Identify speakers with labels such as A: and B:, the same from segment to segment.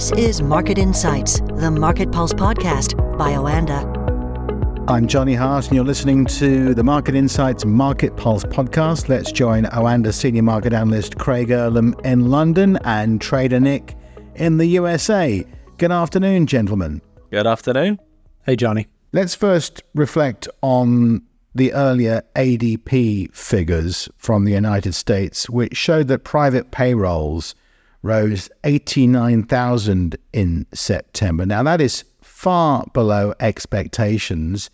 A: This is Market Insights, the Market Pulse podcast by Oanda.
B: I'm Johnny Hart, and you're listening to the Market Insights Market Pulse podcast. Let's join Oanda senior market analyst Craig Erlam in London and trader Nick in the USA. Good afternoon, gentlemen.
C: Good afternoon.
D: Hey, Johnny.
B: Let's first reflect on the earlier ADP figures from the United States, which showed that private payrolls rose 89,000 in September. Now, that is far below expectations.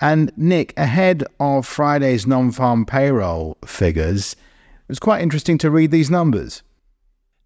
B: And Nick, ahead of Friday's non farm payroll figures, it was quite interesting to read these numbers.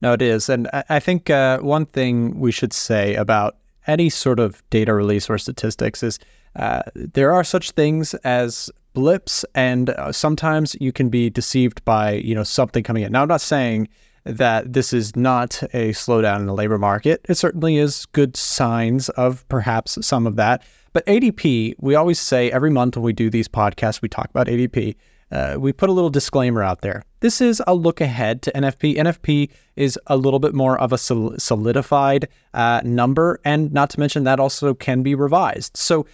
D: No, it is. And I think uh, one thing we should say about any sort of data release or statistics is uh, there are such things as blips, and uh, sometimes you can be deceived by you know something coming in. Now, I'm not saying that this is not a slowdown in the labor market. It certainly is good signs of perhaps some of that. But ADP, we always say every month when we do these podcasts, we talk about ADP. Uh, we put a little disclaimer out there. This is a look ahead to NFP. NFP is a little bit more of a solidified uh, number, and not to mention that also can be revised. So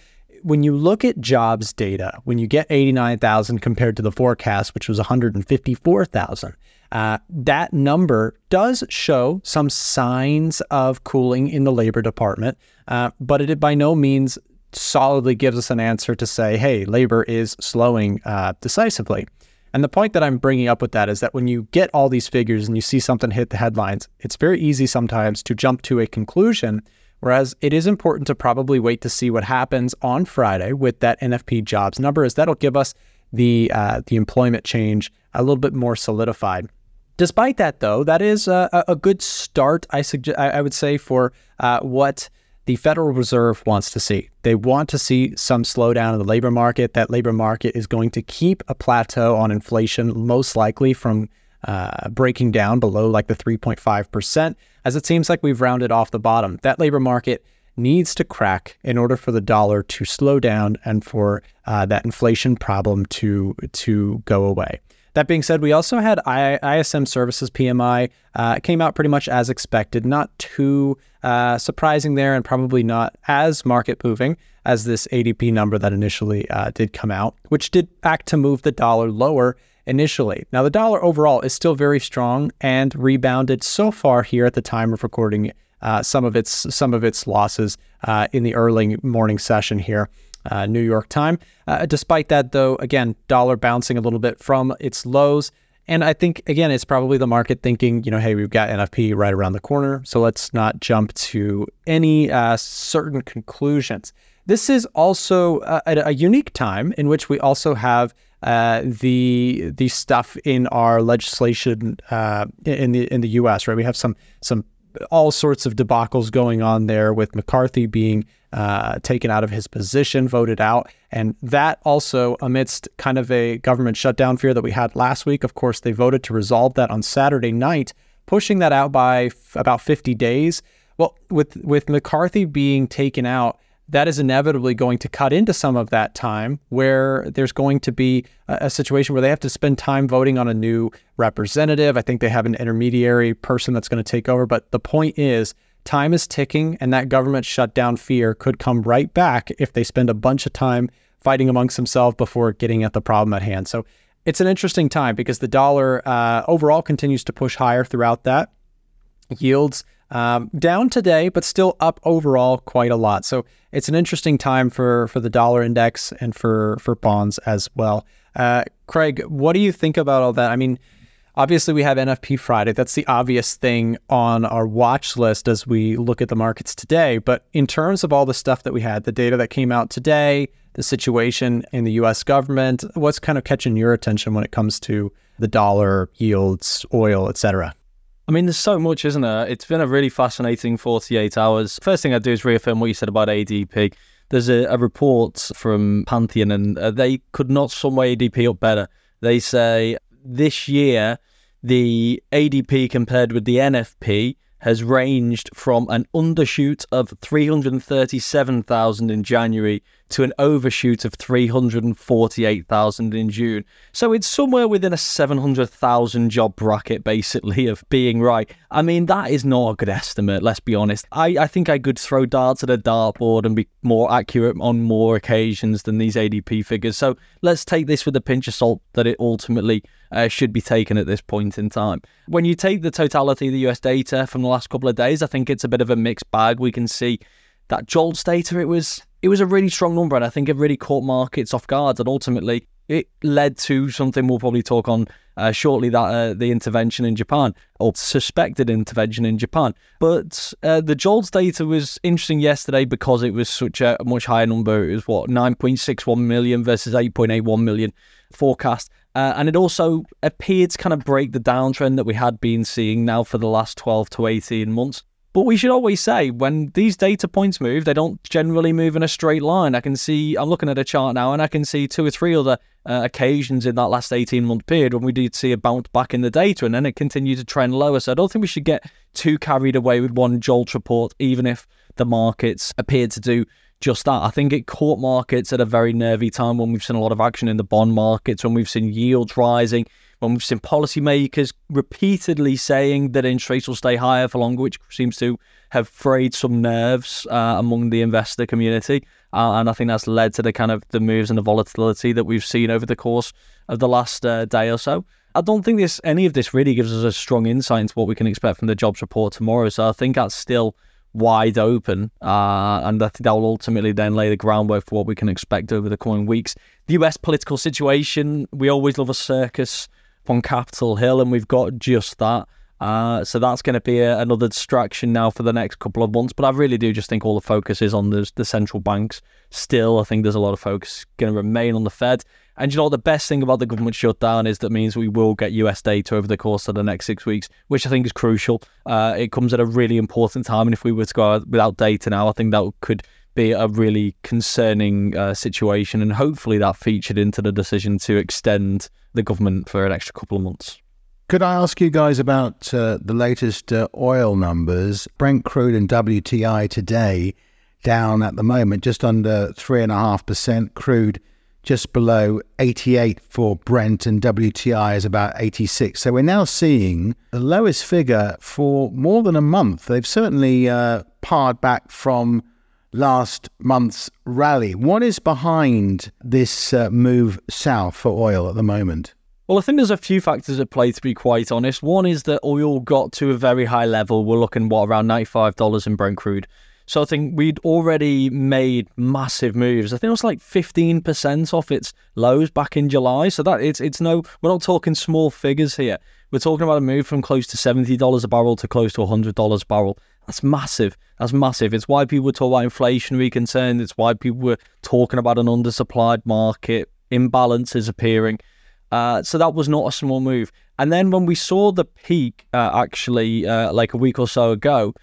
D: when you look at jobs data, when you get 89,000 compared to the forecast, which was 154,000, uh, that number does show some signs of cooling in the labor department, uh, but it by no means solidly gives us an answer to say, hey, labor is slowing uh, decisively. And the point that I'm bringing up with that is that when you get all these figures and you see something hit the headlines, it's very easy sometimes to jump to a conclusion Whereas it is important to probably wait to see what happens on Friday with that NFP jobs number, as that'll give us the uh, the employment change a little bit more solidified. Despite that, though, that is a, a good start. I suggest I would say for uh, what the Federal Reserve wants to see. They want to see some slowdown in the labor market. That labor market is going to keep a plateau on inflation, most likely from uh, breaking down below like the 3.5%, as it seems like we've rounded off the bottom. That labor market needs to crack in order for the dollar to slow down and for uh, that inflation problem to to go away. That being said, we also had ISM Services PMI uh, came out pretty much as expected, not too uh, surprising there, and probably not as market moving as this ADP number that initially uh, did come out, which did act to move the dollar lower initially. Now, the dollar overall is still very strong and rebounded so far here at the time of recording uh, some of its some of its losses uh, in the early morning session here. Uh, New York time. Uh, despite that, though, again, dollar bouncing a little bit from its lows. And I think, again, it's probably the market thinking, you know, hey, we've got NFP right around the corner. So let's not jump to any uh, certain conclusions. This is also a, a, unique time in which we also have uh, the the stuff in our legislation uh, in the in the U.S. Right, we have some some all sorts of debacles going on there with McCarthy being uh, taken out of his position, voted out, and that also amidst kind of a government shutdown fear that we had last week. Of course, they voted to resolve that on Saturday night, pushing that out by f- about 50 days. Well, with with McCarthy being taken out that is inevitably going to cut into some of that time where there's going to be a, a, situation where they have to spend time voting on a new representative. I think they have an intermediary person that's going to take over. But the point is, time is ticking, and that government shutdown fear could come right back if they spend a bunch of time fighting amongst themselves before getting at the problem at hand. So it's an interesting time because the dollar uh, overall continues to push higher throughout that. Yields um, down today, but still up overall quite a lot. So it's an interesting time for for the dollar index and for for bonds as well. Uh, Craig, what do you think about all that? I mean, obviously we have NFP Friday. That's the obvious thing on our watch list as we look at the markets today. But in terms of all the stuff that we had, the data that came out today, the situation in the U.S. government, what's kind of catching your attention when it comes to the dollar yields, oil, et cetera?
C: I mean, there's so much, isn't there? It's been a really fascinating 48 hours. First thing I do is reaffirm what you said about ADP. There's a, a report from Pantheon, and uh, they could not sum ADP up better. They say this year, the ADP compared with the NFP has ranged from an undershoot of 337,000 in January to an overshoot of 348,000 in June. So it's somewhere within a 700,000 job bracket, basically, of being right. I mean, that is not a good estimate, let's be honest. I, I think I could throw darts at a dartboard and be more accurate on more occasions than these ADP figures. So let's take this with a pinch of salt that it ultimately uh, should be taken at this point in time. When you take the totality of the US data from the last couple of days, I think it's a bit of a mixed bag. We can see that JOLTS data, it was it was a really strong number, and I think it really caught markets off guard. And ultimately, it led to something we'll probably talk on uh, shortly that uh, the intervention in Japan or suspected intervention in Japan. But uh, the JOLTS data was interesting yesterday because it was such a much higher number. It was what 9.61 million versus 8.81 million forecast. Uh, and it also appeared to kind of break the downtrend that we had been seeing now for the last 12 to 18 months. But we should always say when these data points move, they don't generally move in a straight line. I can see, I'm looking at a chart now, and I can see two or three other uh, occasions in that last 18 month period when we did see a bounce back in the data and then it continued to trend lower. So I don't think we should get too carried away with one JOLT report, even if the markets appeared to do just that. I think it caught markets at a very nervy time when we've seen a lot of action in the bond markets, when we've seen yields rising when we've seen policymakers repeatedly saying that interest rates will stay higher for longer, which seems to have frayed some nerves uh, among the investor community. Uh, and I think that's led to the kind of the moves and the volatility that we've seen over the course of the last uh, day or so. I don't think this any of this really gives us a strong insight into what we can expect from the jobs report tomorrow. So I think that's still wide open, uh, and I think that will ultimately then lay the groundwork for what we can expect over the coming weeks. The US political situation, we always love a circus on Capitol Hill, and we've got just that. Uh, so that's going to be a, another distraction now for the next couple of months. But I really do just think all the focus is on the, the central banks. Still, I think there's a lot of focus going to remain on the Fed. And you know? The best thing about the government shutdown is that means we will get US data over the course of the next six weeks, which I think is crucial. Uh, it comes at a really important time. And if we were to go without data now, I think that could be a really concerning uh, situation. And hopefully that featured into the decision to extend the government for an extra couple of months.
B: Could I ask you guys about uh, the latest uh, oil numbers? Brent crude and WTI today down at the moment, just under 3.5%. Crude just below 88 for Brent, and WTI is about 86. So we're now seeing the lowest figure for more than a month. They've certainly uh, pared back from last month's rally. What is behind this uh, move south for oil at the moment?
C: Well, I think there's a few factors at play, to be quite honest. One is that oil got to a very high level. We're looking, what, around $95 in Brent crude. So I think we'd already made massive moves. I think it was like 15% off its lows back in July. So that it's it's no we're not talking small figures here. We're talking about a move from close to $70 a barrel to close to $100 a barrel. That's massive. That's massive. It's why people were talking about inflationary concerns. It's why people were talking about an undersupplied market, imbalances appearing. Uh, so that was not a small move. And then when we saw the peak, uh, actually, uh, like a week or so ago,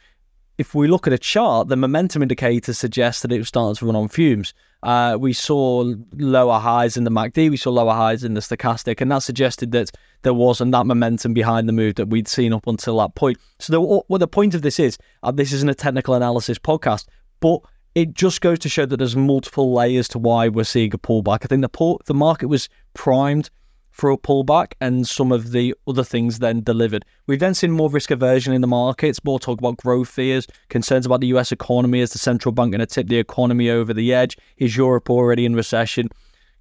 C: if we look at a chart, the momentum indicator suggests that it was starting to run on fumes. Uh, we saw lower highs in the MACD, we saw lower highs in the stochastic, and that suggested that there wasn't that momentum behind the move that we'd seen up until that point. So, the, what the point of this is, uh, this isn't a technical analysis podcast, but it just goes to show that there's multiple layers to why we're seeing a pullback. I think the the market was primed for a pullback and some of the other things then delivered. We've then seen more risk aversion in the markets, more talk about growth fears, concerns about the US economy. Is the central bank going to tip the economy over the edge? Is Europe already in recession?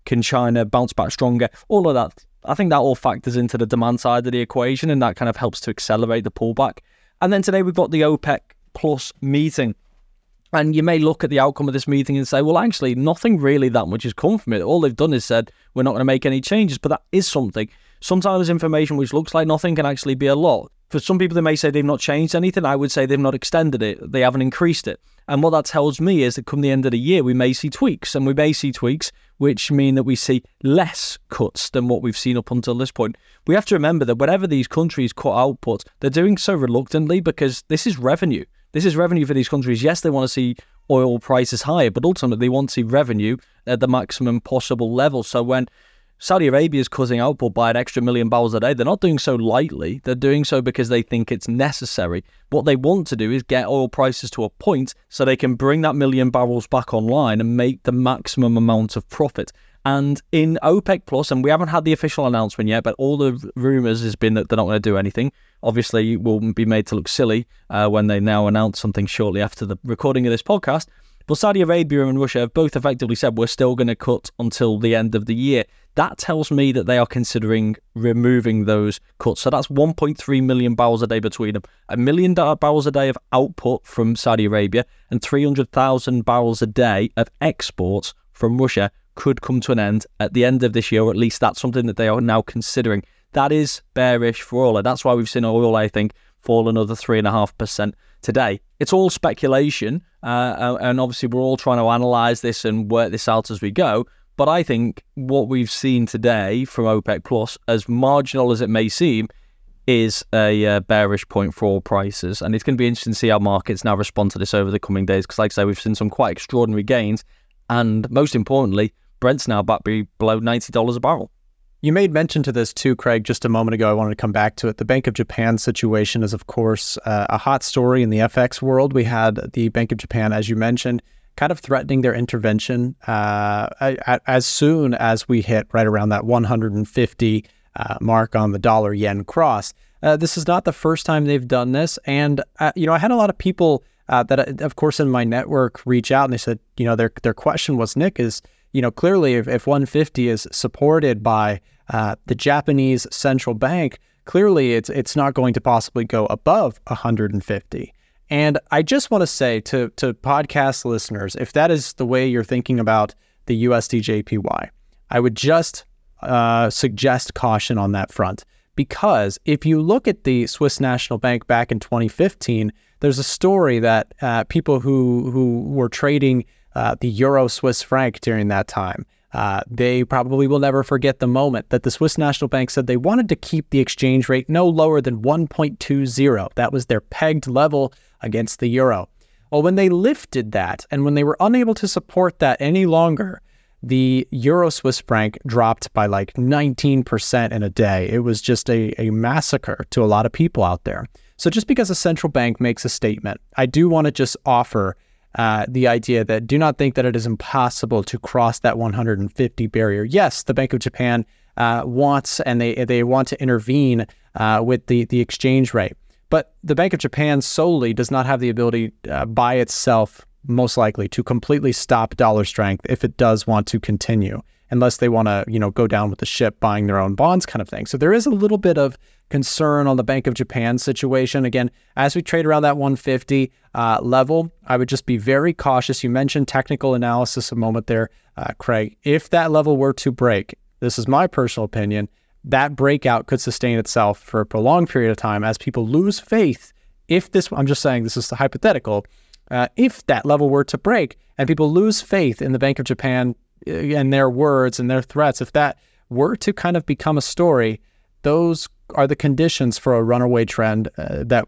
C: Can China bounce back stronger? All of that. I think that all factors into the demand side of the equation and that kind of helps to accelerate the pullback. And then today we've got the OPEC plus meeting. And you may look at the outcome of this meeting and say, well, actually, nothing really that much has come from it. All they've done is said, we're not going to make any changes, but that is something. Sometimes information which looks like nothing can actually be a lot. For some people, they may say they've not changed anything. I would say they've not extended it, they haven't increased it. And what that tells me is that come the end of the year, we may see tweaks, and we may see tweaks which mean that we see less cuts than what we've seen up until this point. We have to remember that whenever these countries cut output, they're doing so reluctantly because this is revenue. This is revenue for these countries. Yes, they want to see oil prices higher, but ultimately they want to see revenue at the maximum possible level. So when Saudi Arabia is cutting output by an extra million barrels a day. They're not doing so lightly. They're doing so because they think it's necessary. What they want to do is get oil prices to a point so they can bring that million barrels back online and make the maximum amount of profit. And in OPEC Plus, and we haven't had the official announcement yet, but all the rumours has been that they're not going to do anything. Obviously, we'll be made to look silly uh, when they now announce something shortly after the recording of this podcast. But Saudi Arabia and Russia have both effectively said we're still going to cut until the end of the year. That tells me that they are considering removing those cuts. So that's 1.3 million barrels a day between them. A million barrels a day of output from Saudi Arabia and 300,000 barrels a day of exports from Russia could come to an end at the end of this year, or at least that's something that they are now considering. That is bearish for oil. And that's why we've seen oil, I think, fall another 3.5% today. It's all speculation. Uh, uh, and obviously, we're all trying to analyze this and work this out as we go. But I think what we've seen today from OPEC Plus, as marginal as it may seem, is a uh, bearish point for oil prices. And it's going to be interesting to see how markets now respond to this over the coming days. Because, like I say, we've seen some quite extraordinary gains. And most importantly, Brent's now back below $90 a barrel.
D: You made mention to this too, Craig, just a moment ago. I wanted to come back to it. The Bank of Japan situation is, of course, uh, a hot story in the FX world. We had the Bank of Japan, as you mentioned, kind of threatening their intervention uh, as soon as we hit right around that 150 uh, mark on the dollar yen cross. Uh, this is not the first time they've done this. And, uh, you know, I had a lot of people uh, that, of course, in my network reach out and they said, you know, their, their question was, Nick, is, you know, clearly if, if 150 is supported by uh, the Japanese central bank, clearly it's it's not going to possibly go above 150. And I just want to say to to podcast listeners, if that is the way you're thinking about the USD I would just uh, suggest caution on that front because if you look at the Swiss National Bank back in 2015, there's a story that uh, people who who were trading uh, the euro Swiss franc during that time. Uh, they probably will never forget the moment that the Swiss National Bank said they wanted to keep the exchange rate no lower than 1.20. That was their pegged level against the euro. Well, when they lifted that and when they were unable to support that any longer, the euro Swiss franc dropped by like 19% in a day. It was just a, a massacre to a lot of people out there. So, just because a central bank makes a statement, I do want to just offer uh, the idea that do not think that it is impossible to cross that 150 barrier. Yes, the Bank of Japan uh, wants and they they want to intervene uh, with the the exchange rate, but the Bank of Japan solely does not have the ability uh, by itself, most likely, to completely stop dollar strength if it does want to continue unless they want to, you know, go down with the ship buying their own bonds kind of thing. So there is a little bit of concern on the Bank of Japan situation. Again, as we trade around that 150 uh, level, I would just be very cautious. You mentioned technical analysis a moment there, uh, Craig. If that level were to break, this is my personal opinion, that breakout could sustain itself for a prolonged period of time as people lose faith. If this, I'm just saying this is hypothetical, uh, if that level were to break and people lose faith in the Bank of Japan and their words and their threats, if that were to kind of become a story, those are the conditions for a runaway trend uh, that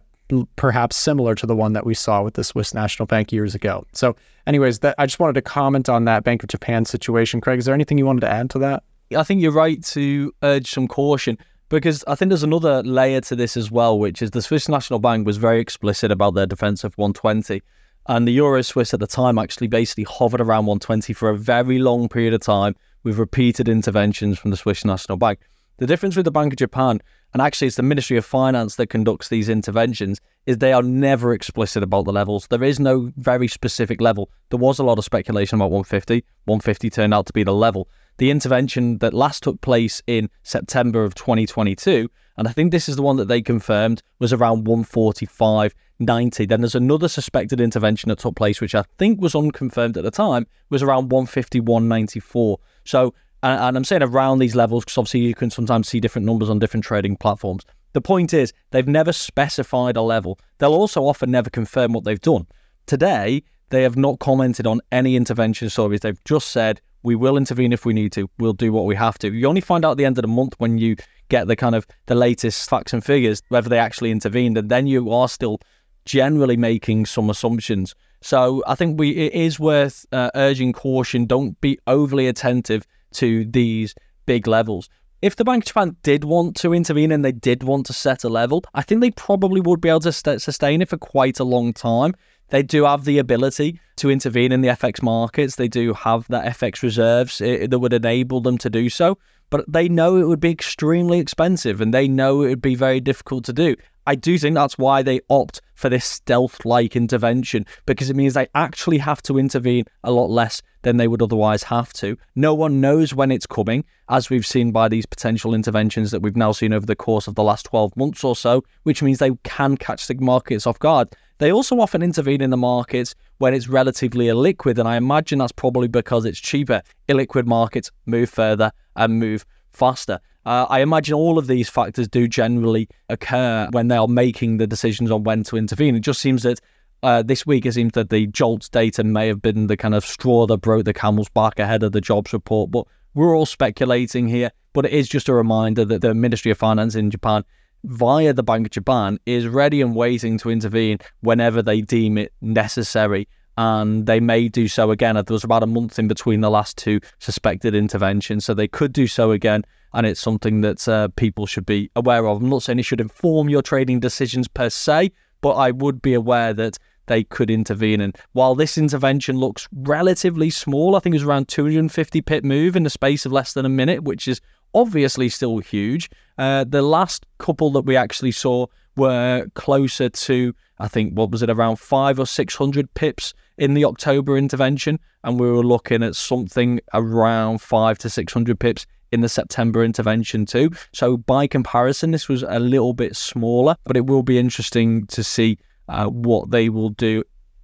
D: perhaps similar to the one that we saw with the Swiss National Bank years ago. So, anyways, that, I just wanted to comment on that Bank of Japan situation. Craig, is there anything you wanted to add to that?
C: I think you're right to urge some caution because I think there's another layer to this as well, which is the Swiss National Bank was very explicit about their defense of 120. And the Euro Swiss at the time actually basically hovered around 120 for a very long period of time with repeated interventions from the Swiss National Bank. The difference with the Bank of Japan, and actually it's the Ministry of Finance that conducts these interventions, is they are never explicit about the levels. There is no very specific level. There was a lot of speculation about 150. 150 turned out to be the level. The intervention that last took place in September of 2022, and I think this is the one that they confirmed, was around 145. 90. Then there's another suspected intervention that took place, which I think was unconfirmed at the time, was around 151.94. So, and, and I'm saying around these levels because obviously you can sometimes see different numbers on different trading platforms. The point is, they've never specified a level. They'll also often never confirm what they've done. Today, they have not commented on any intervention stories. They've just said, we will intervene if we need to. We'll do what we have to. You only find out at the end of the month when you get the kind of the latest facts and figures whether they actually intervened, and then you are still generally making some assumptions. So I think we it is worth uh, urging caution. Don't be overly attentive to these big levels. If the Bank of Japan did want to intervene and they did want to set a level, I think they probably would be able to st- sustain it for quite a long time. They do have the ability to intervene in the FX markets. They do have that FX reserves eh, that would enable them to do so. But they know it would be extremely expensive and they know it would be very difficult to do. I do think that's why they opt for this stealth like intervention because it means they actually have to intervene a lot less than they would otherwise have to. No one knows when it's coming, as we've seen by these potential interventions that we've now seen over the course of the last 12 months or so, which means they can catch the markets off guard. They also often intervene in the markets when it's relatively illiquid, and I imagine that's probably because it's cheaper. Illiquid markets move further and move faster. Uh, I imagine all of these factors do generally occur when they are making the decisions on when to intervene. It just seems that uh, this week it seems that the JOLTS data may have been the kind of straw that broke the camel's back ahead of the jobs report, but we're all speculating here. But it is just a reminder that the Ministry of Finance in Japan, via the Bank of Japan, is ready and waiting to intervene whenever they deem it necessary and they may do so again. There was about a month in between the last two suspected interventions, so they could do so again. And it's something that uh, people should be aware of. I'm not saying it should inform your trading decisions per se, but I would be aware that they could intervene. And while this intervention looks relatively small, I think it's around 250 pip move in the space of less than a minute, which is obviously still huge. Uh, the last couple that we actually saw were closer to, I think, what was it, around five or 600 pips in the October intervention, and we were looking at something around five to 600 pips in the September intervention too. So by comparison, this was a little bit smaller, but it will be interesting to see uh, what they will do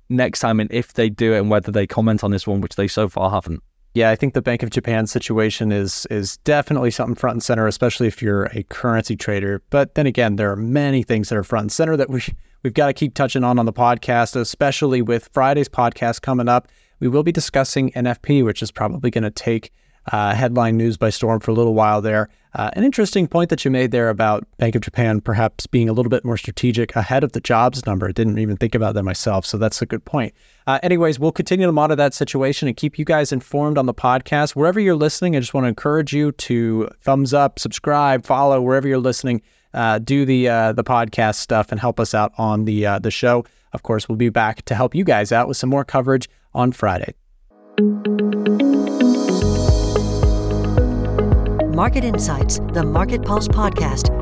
C: next time and if they do it and whether they comment on this one, which they so far haven't.
D: Yeah, I think the Bank of Japan situation is is definitely something front and center, especially if you're a currency trader. But then again, there are many things that are front and center that we we've got to keep touching on on the podcast, especially with Friday's podcast coming up. We will be discussing NFP, which is probably going to take uh, headline news by storm for a little while there. Uh, an interesting point that you made there about Bank of Japan perhaps being a little bit more strategic ahead of the jobs number. Didn't even think about that myself, so that's a good point. Uh, anyways, we'll continue to monitor that situation and keep you guys informed on the podcast. Wherever you're listening, I just want to encourage you to thumbs up, subscribe, follow wherever you're listening. Uh, do the uh, the podcast stuff and help us out on the uh, the show. Of course, we'll be back to help you guys out with some more coverage on Friday.
A: Market Insights, the Market Pulse podcast